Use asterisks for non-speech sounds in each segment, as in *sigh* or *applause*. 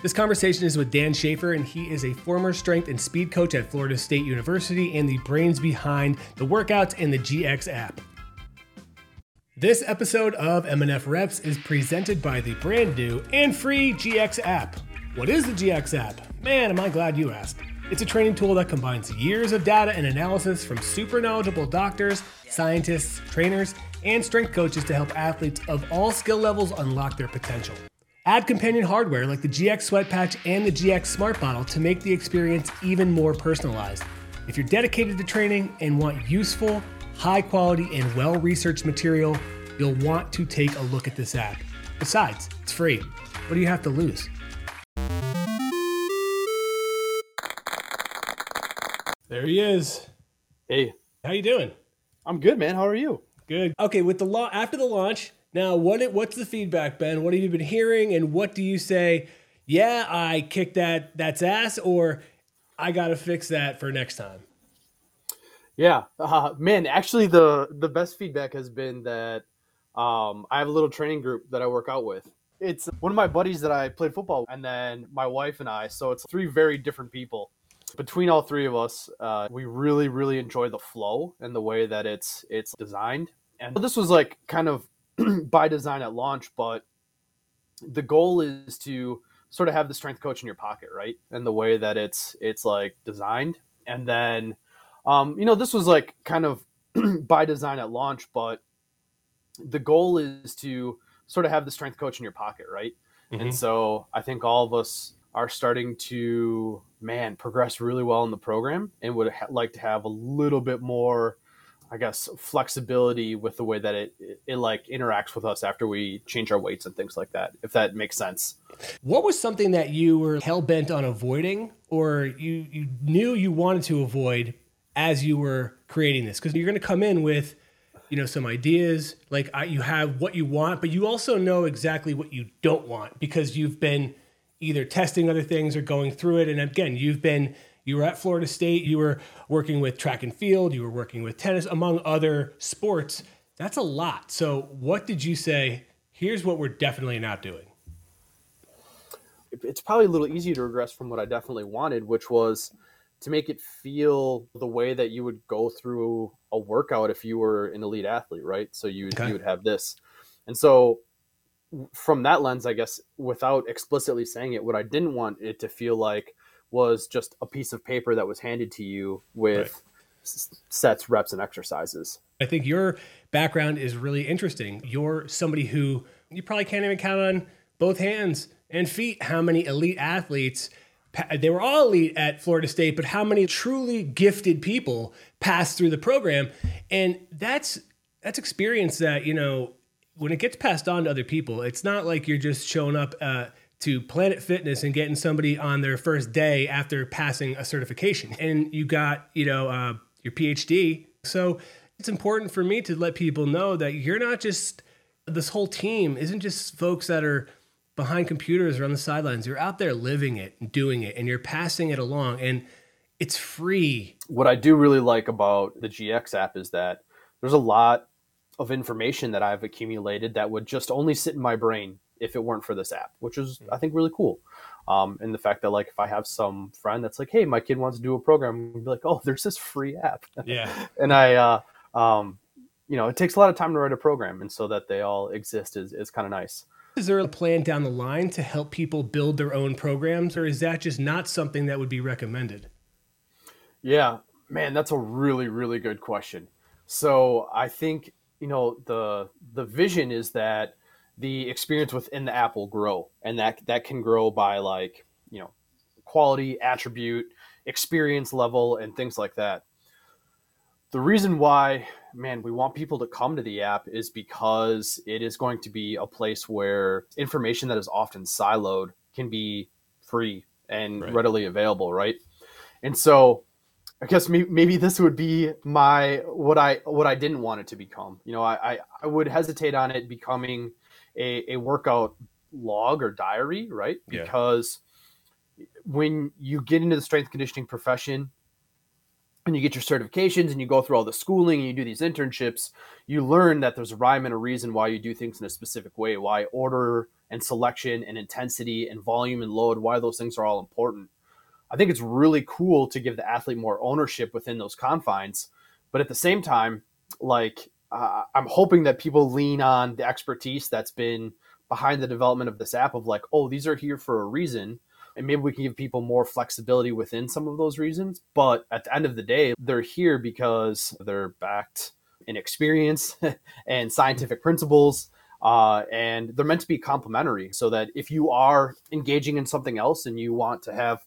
This conversation is with Dan Schaefer, and he is a former strength and speed coach at Florida State University and the brains behind the workouts and the GX app. This episode of MNF Reps is presented by the brand new and free GX app. What is the GX app? Man, am I glad you asked. It's a training tool that combines years of data and analysis from super knowledgeable doctors, scientists, trainers, and strength coaches to help athletes of all skill levels unlock their potential. Add companion hardware like the GX Sweat Patch and the GX Smart Bottle to make the experience even more personalized. If you're dedicated to training and want useful, high quality, and well researched material, you'll want to take a look at this app. Besides, it's free. What do you have to lose? There he is. Hey, How you doing? I'm good, man. How are you? Good. Okay, with the launch after the launch, now what what's the feedback, Ben? What have you been hearing and what do you say, yeah, I kicked that that's ass or I got to fix that for next time? Yeah, uh, man. Actually, the the best feedback has been that um, I have a little training group that I work out with. It's one of my buddies that I played football, with, and then my wife and I. So it's three very different people. Between all three of us, uh, we really, really enjoy the flow and the way that it's it's designed. And this was like kind of *clears throat* by design at launch, but the goal is to sort of have the strength coach in your pocket, right? And the way that it's it's like designed, and then um, you know this was like kind of *clears throat* by design at launch, but the goal is to sort of have the strength coach in your pocket, right? Mhm. And so I think all of us are starting to man progress really well in the program and would ha- like to have a little bit more I guess flexibility with the way that it, it it like interacts with us after we change our weights and things like that if that makes sense. What was something that you were hell bent on avoiding or you you knew you wanted to avoid as you were creating this? Cuz you're going to come in with you know some ideas like I, you have what you want but you also know exactly what you don't want because you've been either testing other things or going through it and again you've been you were at Florida State you were working with track and field you were working with tennis among other sports that's a lot so what did you say here's what we're definitely not doing it's probably a little easier to regress from what I definitely wanted, which was to make it feel the way that you would go through a workout if you were an elite athlete, right? So you Okay. you would have this, and so from that lens, I guess, without explicitly saying it, what I didn't want it to feel like was just a piece of paper that was handed to you with Right. s- sets, reps, and exercises. I think your background is really interesting. You're somebody who you probably can't even count on both hands and feet how many elite athletes they were all elite at Florida State, but how many truly gifted people passed through the program? And that's that's experience that, you know, when it gets passed on to other people, it's not like you're just showing up uh, to Planet Fitness and getting somebody on their first day after passing a certification. And you got, you know, uh, your PhD. So it's important for me to let people know that you're not just, this whole team isn't just folks that are behind computers or on the sidelines. You're out there living it and doing it, and you're passing it along. And it's free. what I do really like about the GX app is that there's a lot of information that I've accumulated that would just only sit in my brain if it weren't for this app, which is I think really cool. Um, and the fact that like if I have some friend that's like, hey, my kid wants to do a program, I'd be like, oh, *laughs* there's this free app, Yeah. *laughs* and I, uh, um, you know, it takes a lot of time to write a program, and so that they all exist is is kind of nice. Is there a plan down the line to help people build their own programs, or is that just not something that would be recommended? Yeah, man, that's a really really good question. So I think you know the the vision is that the experience within the app will grow, and that that can grow by like you know quality, attribute, experience level, and things like that. The reason why, man, we want people to come to the app is because it is going to be a place where information that is often siloed can be free and Right. readily available, right? And so I guess maybe this would be my what I what I didn't want it to become. You know, I I, I would hesitate on it becoming a, a workout log or diary, right? Yeah. Because when you get into the strength conditioning profession and you get your certifications and you go through all the schooling and you do these internships, you learn that there's a rhyme and a reason why you do things in a specific way, why order and selection and intensity and volume and load, why those things are all important. I think it's really cool to give the athlete more ownership within those confines. But at the same time, like uh, I'm hoping that people lean on the expertise that's been behind the development of this app of like, oh, these are here for a reason. And maybe we can give people more flexibility within some of those reasons. But at the end of the day, they're here because they're backed in experience *laughs* and scientific principles. Uh, and they're meant to be complementary so that if you are engaging in something else and you want to have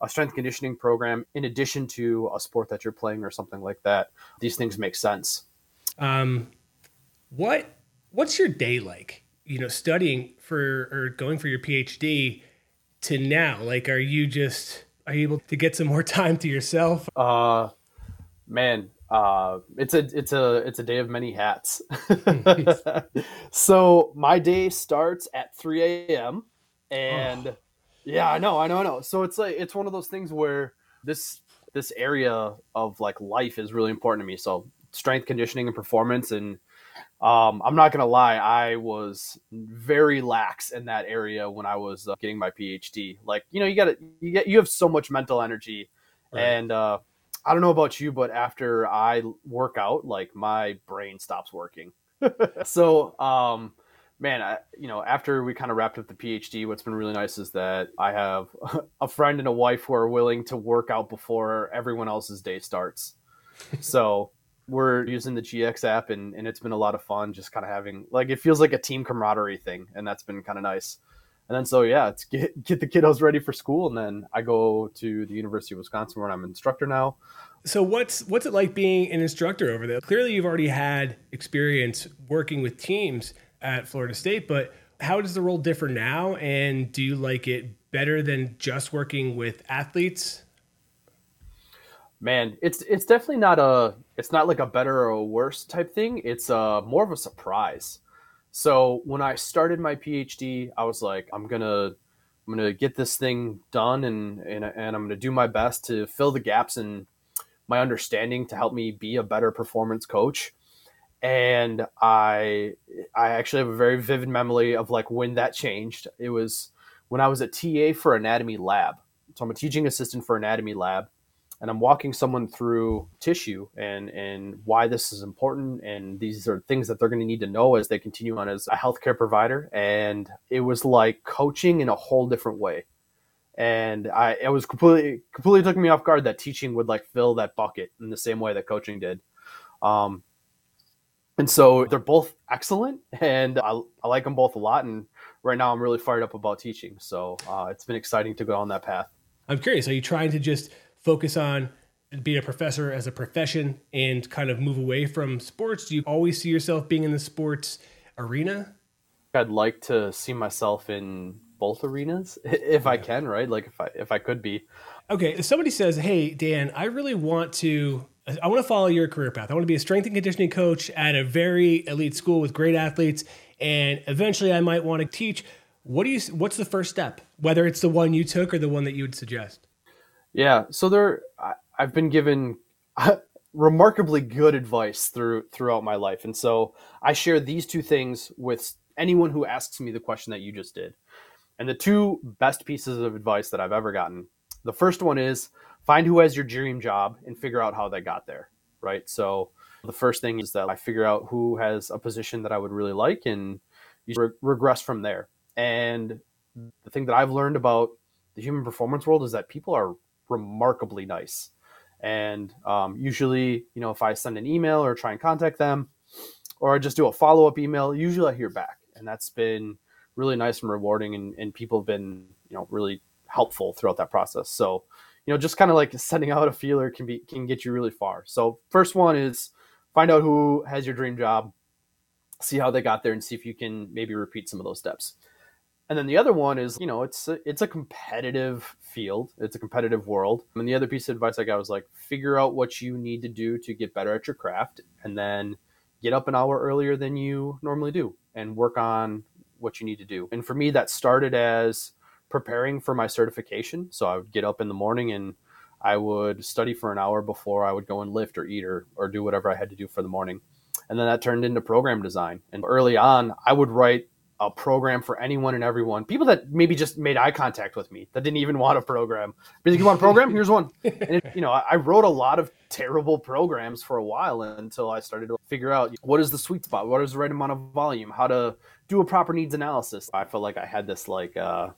a strength conditioning program in addition to a sport that you're playing or something like that, these things make sense. Um, what what's your day like? You know, studying for or going for your PhD to now. Like, are you just are you able to get some more *laughs* time to yourself? Uh, man, uh, it's a it's a it's a day of many hats. *laughs* *laughs* so my day starts at 3 a.m. and oh. Yeah, I know, I know, I know. So it's like it's one of those things where this this area of like life is really important to me. So strength conditioning and performance and um, I'm not gonna lie, I was very lax in that area when I was uh, getting my PhD. Like, you know, you got you get you have so much mental energy, right. and uh, I don't know about you, but after I work out, like my brain stops working. *laughs* so, um, man, I, you know, after we kind of wrapped up the PhD, what's been really nice is that I have *laughs* a friend and a wife who are willing to work out before everyone else's day starts. *laughs* so we're using the GX app and, and it's been a lot of fun just kind of having like it feels like a team camaraderie thing and that's been kind of nice. And then so yeah, it's get *laughs* get the kiddos ready for school and then I go to the University of Wisconsin where I'm an instructor now. So what's what's it like being an instructor over there? Clearly you've already had experience working with teams at Florida State, but how does the role differ now and do you like it better than just working with athletes? Man, it's it's definitely not a it's not like a better or a worse type thing. It's uh more of a surprise. So when I started my PhD, I was like, I'm gonna I'm gonna get this thing done and and, and I'm gonna do my best to fill the gaps in my understanding to help me be a better performance coach. And I I actually have a very vivid memory of like when that changed. It was when I was a TA for anatomy lab. So I'm a teaching assistant for anatomy lab and I'm walking someone through tissue and and why this is important and these are things that they're going to need to know as they continue on as a healthcare provider and it was like coaching in a whole different way and I it was completely completely took me off guard that teaching would like fill that bucket in the same way that coaching did um and so they're both excellent and I, I like them both a lot and right now I'm really fired up about teaching so uh, it's been exciting to go on that path I'm curious are you trying to just focus on being a professor as a profession and kind of move away from sports? Do you always see yourself being in the sports arena? I'd like to see myself in both arenas *laughs* if yeah. I can, right? Like if I if I could be. Okay, if somebody says, "Hey, Dan, I really want to I want to follow your career path. I want to be a strength and conditioning coach at a very elite school with great athletes and eventually I might want to teach." What do you what's the first step? Whether it's the one you took or the one that you would suggest? Yeah, so there, I, I've been given *laughs* remarkably good advice through throughout my life, and so I share these two things with anyone who asks me the question that you just did. And the two best pieces of advice that I've ever gotten. The first one is find who has your dream job and figure out how they got there. Right. So the first thing is that I figure out who has a position that I would really like and you re- regress from there. And the thing that I've learned about the human performance world is that people are remarkably nice. And um, usually, you know, if I send an email or try and contact them, or I just do a follow up email, usually I hear back, and that's been really nice and rewarding. And, and people have been, you know, really helpful throughout that process. So, you know, just kind of like sending out a feeler can be can get you really far. So, first one is find out who has your dream job, see how they got there, and see if you can maybe repeat some of those steps. And then the other one is, you know, it's a, it's a competitive field. It's a competitive world. And the other piece of advice I got was like, figure out what you need to do to get better at your craft, and then get up an hour earlier than you normally do, and work on what you need to do. And for me, that started as preparing for my certification. So I would get up in the morning and I would study for an hour before I would go and lift or eat or, or do whatever I had to do for the morning. And then that turned into program design. And early on, I would write a program for anyone and everyone. People that maybe just made eye contact with me that didn't even want a program. Because you want a program? Here's one. *laughs* And it, you know, I wrote a lot of terrible programs for a while until I started to figure out what is the sweet spot, what is the right amount of volume, how to do a proper needs analysis. I felt like I had this like uh,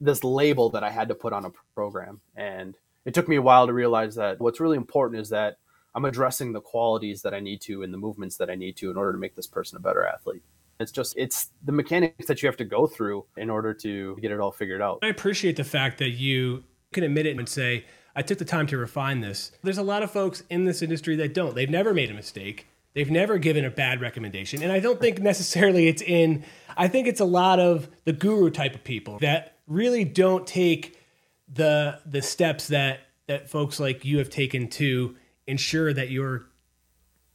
this label that I had to put on a program, and it took me a while to realize that what's really important is that I'm addressing the qualities that I need to and the movements that I need to in order to make this person a better athlete. It's just it's the mechanics that you have to go through in order to get it all figured out. I appreciate the fact that you can admit it and say, I took the time to refine this. There's a lot of folks in this industry that don't. They've never made a mistake. They've never given a bad recommendation. And I don't think necessarily it's in I think it's a lot of the guru type of people that really don't take the the steps that that folks like you have taken to ensure that you're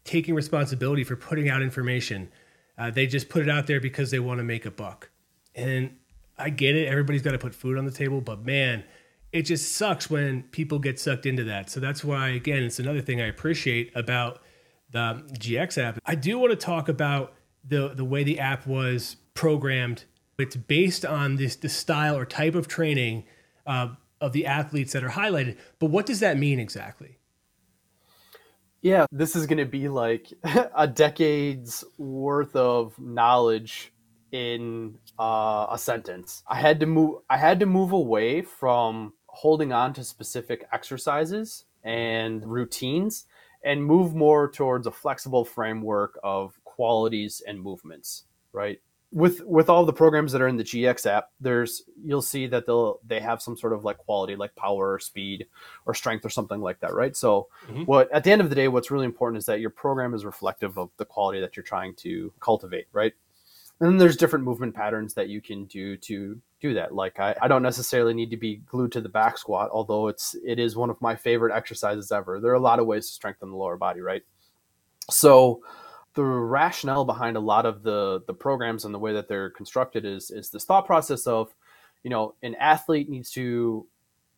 taking responsibility for putting out information uh, they just put it out there because they want to make a buck. And I get it. Everybody's got to put food on the table, but man, it just sucks when people get sucked into that. So that's why, again, it's another thing I appreciate about the GX app. I do want to talk about the the way the app was programmed. It's based on this the style or type of training uh, of the athletes that are highlighted. But what does that mean exactly? Yeah, this is going to be like *laughs* a decade's worth of knowledge in uh, a sentence. I had to move. I had to move away from holding on to specific exercises and routines, and move more towards a flexible framework of qualities and movements. Right with with all the programs that are in the GX app, there's you'll see that they'll they have some sort of like quality, like power, or speed, or strength, or something like that, right? So, mm-hmm. what at the end of the day, what's really important is that your program is reflective of the quality that you're trying to cultivate, right? And then there's different movement patterns that you can do to do that. Like I, I don't necessarily need to be glued to the back squat, although it's it is one of my favorite exercises ever. There are a lot of ways to strengthen the lower body, right? So the rationale behind a lot of the the programs and the way that they're constructed is is this thought process of you know an athlete needs to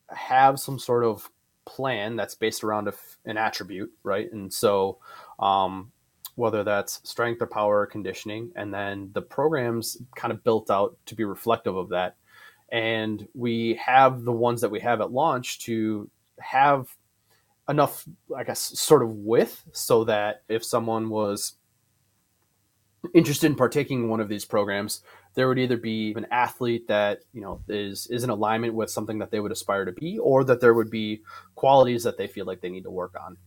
have some sort of plan that's based around a, an attribute right? And so um, whether that's strength or power or conditioning and then the programs kind of built out to be reflective of that. And we have the ones that we have at launch to have enough i guess sort of width so that if someone was interested in partaking in one of these programs, there would either be an athlete that you know is is in alignment with something that they would aspire to be, or that there would be qualities that they feel like they need to work on.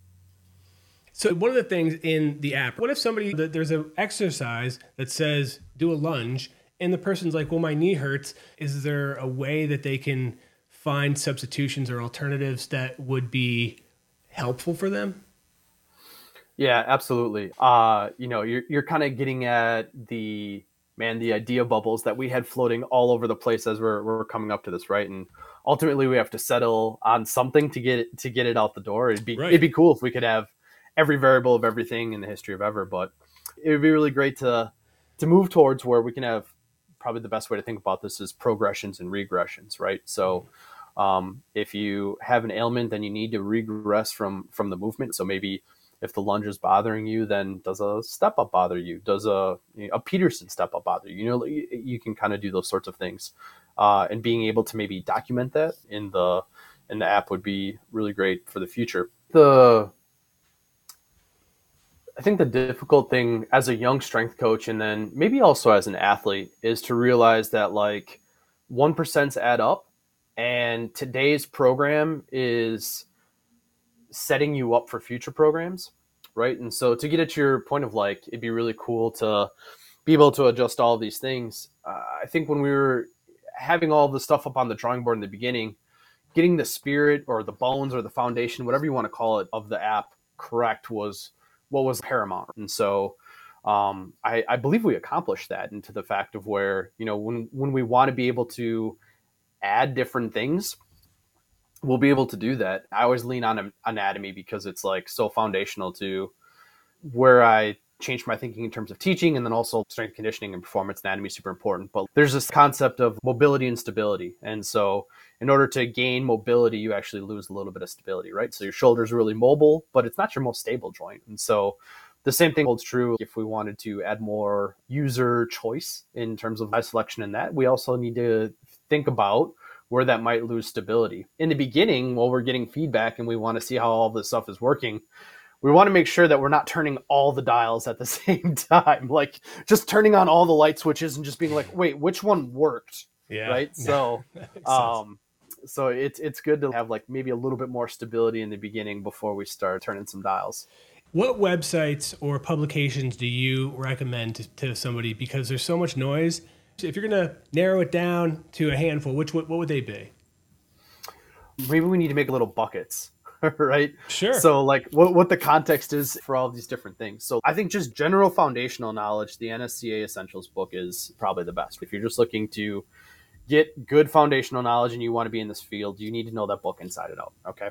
So one of the things in the app, what if somebody there's an exercise that says do a lunge, and the person's like, "Well, my knee hurts." Is there a way that they can find substitutions or alternatives that would be helpful for them? Yeah, absolutely. Uh, you know, you're you're kind of getting at the man, the idea bubbles that we had floating all over the place as we're we're coming up to this, right? And ultimately, we have to settle on something to get it to get it out the door. It'd be right. it'd be cool if we could have every variable of everything in the history of ever, but it would be really great to to move towards where we can have probably the best way to think about this is progressions and regressions, right? So. Um, if you have an ailment, then you need to regress from from the movement. So maybe if the lunge is bothering you, then does a step up bother you? Does a a Peterson step up bother you? You know, you, can kind of do those sorts of things, uh, and being able to maybe document that in the in the app would be really great for the future. The I think the difficult thing as a young strength coach, and then maybe also as an athlete, is to realize that like one percents add up, and today's program is setting you up for future programs, right? And so to get at your point of like, it'd be really cool to be able to adjust all these things. Uh, I think when we were having all the stuff up on the drawing board in the beginning, getting the spirit or the bones or the foundation, whatever you want to call it, of the app correct was what was paramount. And so um, I, I believe we accomplished that into the fact of where, you know, when, when we want to be able to add different things, we'll be able to do that. I always lean on anatomy because it's like so foundational to where I changed my thinking in terms of teaching and then also strength conditioning and performance anatomy is super important. But there's this concept of mobility and stability. And so in order to gain mobility, you actually lose a little bit of stability, right? So your shoulder is really mobile, but it's not your most stable joint. And so The same thing holds true if we wanted to add more user choice in terms of my selection in that. We also need to think about where that might lose stability. In the beginning, while we're getting feedback and we want to see how all this stuff is working, we want to make sure that we're not turning all the dials at the *laughs* same time. Like just turning on all the light switches and just being like, wait, which one worked? Yeah. Right. *laughs* So, um, so it's it's good to have like maybe a little bit more stability in the beginning before we start turning some dials. What websites or publications do you recommend to, to somebody because there's so much noise? If you're going to narrow it down to a handful, which what, what would they be? Maybe we need to make little buckets. *laughs* right? Sure. So, like, what, what the context is for all these different things. So, I think just general foundational knowledge, the NSCA Essentials book is probably the best. If you're just looking to get good foundational knowledge and you want to be in this field, you need to know that book inside and out. Okay.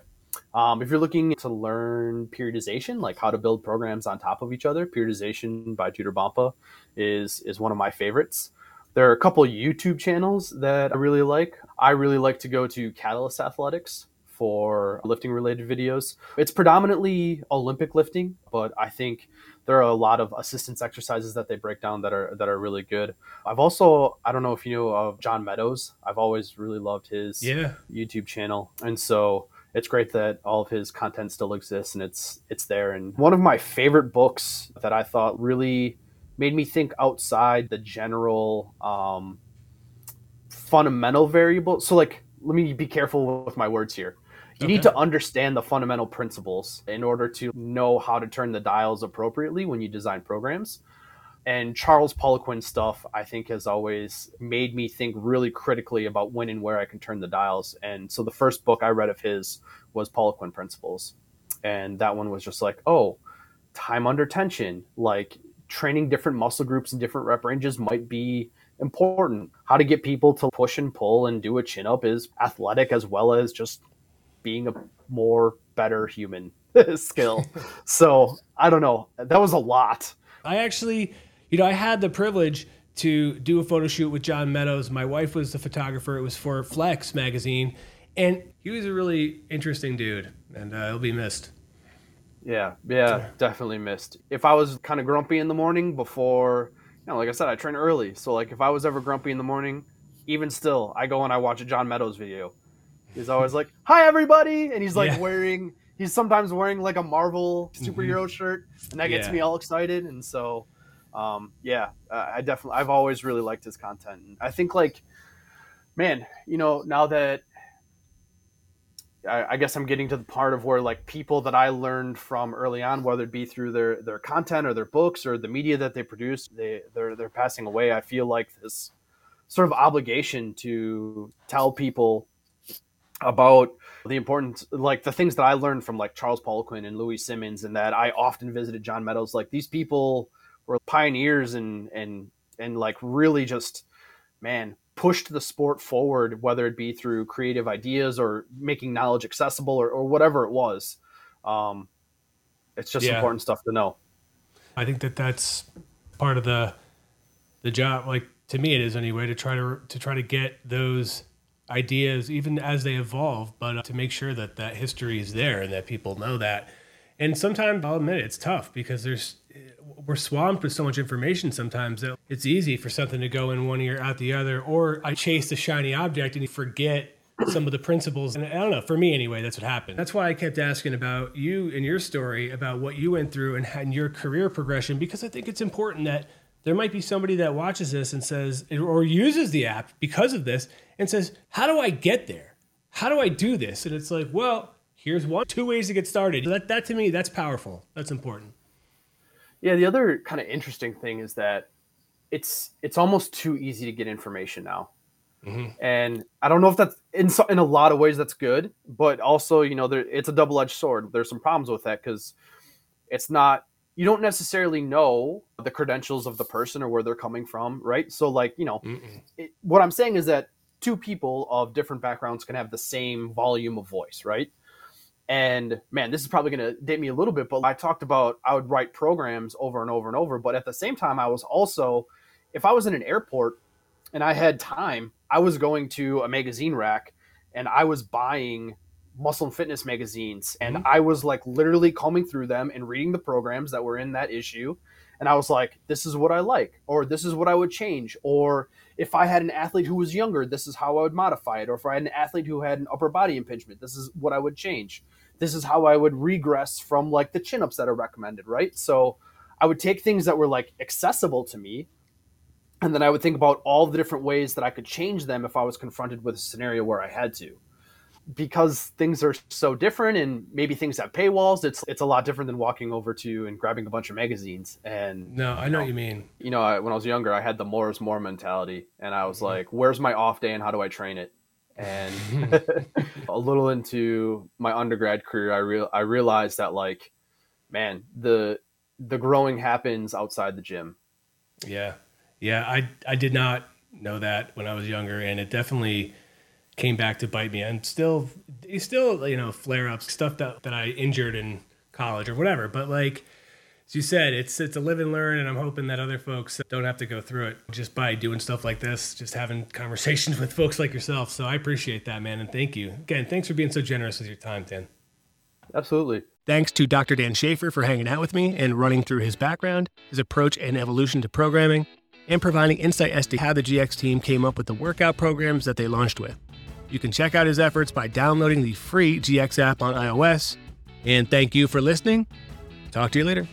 Um, if you're looking to learn periodization, like how to build programs on top of each other, periodization by Tudor Bompa is is one of my favorites. There are a couple YouTube channels that I really like. I really like to go to Catalyst Athletics for lifting related videos. It's predominantly Olympic lifting, but I think there are a lot of assistance exercises that they break down that are that are really good. I've also I don't know if you know of John Meadows. I've always really loved his yeah. YouTube channel. And so it's great that all of his content still exists and it's it's there. And one of my favorite books that I thought really made me think outside the general um, fundamental variable. So like let me be careful with my words here. You okay. need to understand the fundamental principles in order to know how to turn the dials appropriately when you design programs. And Charles Poliquin stuff, I think, has always made me think really critically about when and where I can turn the dials. And so the first book I read of his was Poliquin Principles. And that one was just like, oh, time under tension, like training different muscle groups and different rep ranges might be important. How to get people to push and pull and do a chin up is athletic as well as just being a more better human *laughs* skill. *laughs* so I don't know. That was a lot. I actually, you know, I had the privilege to do a photo shoot with John Meadows. My wife was the photographer. It was for Flex magazine, and he was a really interesting dude, and uh, he'll be missed. Yeah, yeah, definitely missed. If I was kind of grumpy in the morning before, you know, like I said, I train early, so like if I was ever grumpy in the morning, even still, I go and I watch a John Meadows video He's always like, *laughs* "Hi, everybody," and he's like yeah. wearing. He's sometimes wearing like a Marvel superhero mm-hmm. shirt, and that gets yeah. me all excited. And so, um, yeah, I definitely, I've always really liked his content. And I think, like, man, you know, now that I, guess I'm getting to the part of where like people that I learned from early on, whether it be through their their content or their books or the media that they produce, they they're they're passing away. I feel like this sort of obligation to tell people about the importance like the things that I learned from like Charles Poliquin and Louie Simmons and that I often visited John Meadows like these people were pioneers and and and like really just man pushed the sport forward whether it be through creative ideas or making knowledge accessible or, or whatever it was um it's just yeah. important stuff to know I think that that's part of the the job like to me it is anyway to try to to try to get those ideas even as they evolve, but uh, to make sure that that history is there and that people know that. And sometimes I'll admit it, it's tough because there's we're swamped with so much information sometimes that it's easy for something to go in one ear out the other or I chase the shiny object and you forget some of the principles and I don't know for me anyway that's what happened that's why I kept asking about you and your story about what you went through and, and your career progression because I think it's important that there might be somebody that watches this and says or uses the app because of this and says, How do I get there? How do I do this? And it's like, Well, here's one, two ways to get started. That, that to me, that's powerful. That's important. Yeah. The other kind of interesting thing is that it's it's almost too easy to get information now. Mm-hmm. And I don't know if that's in so, in a lot of ways that's good, but also you know there, it's a double edged sword. There's some problems with that because it's not you don't necessarily know the credentials of the person or where they're coming from, right? So like you know, it, what I'm saying is that two people of different backgrounds can have the same volume of voice, right? And man, this is probably going to date me a little bit, but I talked about I would write programs over and over and over. But at the same time, I was also, if I was in an airport and I had time, I was going to a magazine rack and I was buying muscle and fitness magazines and mm-hmm. i was like literally combing through them and reading the programs that were in that issue and i was like this is what i like or this is what i would change or if i had an athlete who was younger this is how i would modify it or if i had an athlete who had an upper body impingement this is what i would change this is how i would regress from like the chin ups that are recommended right? So i would take things that were like accessible to me and then i would think about all the different ways that i could change them if i was confronted with a scenario where i had to. Because things are so different and maybe things have paywalls it's it's a lot different than walking over to and grabbing a bunch of magazines. And no i know, you know what you mean. you know I, when i was younger i had the more is more mentality and i was mm-hmm. like where's my off day and how do i train it and *laughs* a little into my undergrad career i real i realized that like man the the growing happens outside the gym yeah yeah i i did not know that when i was younger and it definitely came back to bite me. And still, still, you know, flare ups, stuff that, that I injured in college or whatever. But like, as you said, it's it's a live and learn, and I'm hoping that other folks don't have to go through it just by doing stuff like this, just having conversations *laughs* with folks like yourself. So I appreciate that, man, and thank you again. Thanks for being so generous with your time, Dan. Absolutely. Thanks to Dr. Dan Schaefer for hanging out with me and running through his background, his approach and evolution to programming, and providing insight as to how the GX team came up with the workout programs that they launched with. You can check out his efforts by downloading the free GX app on iOS. And thank you for listening. Talk to you later.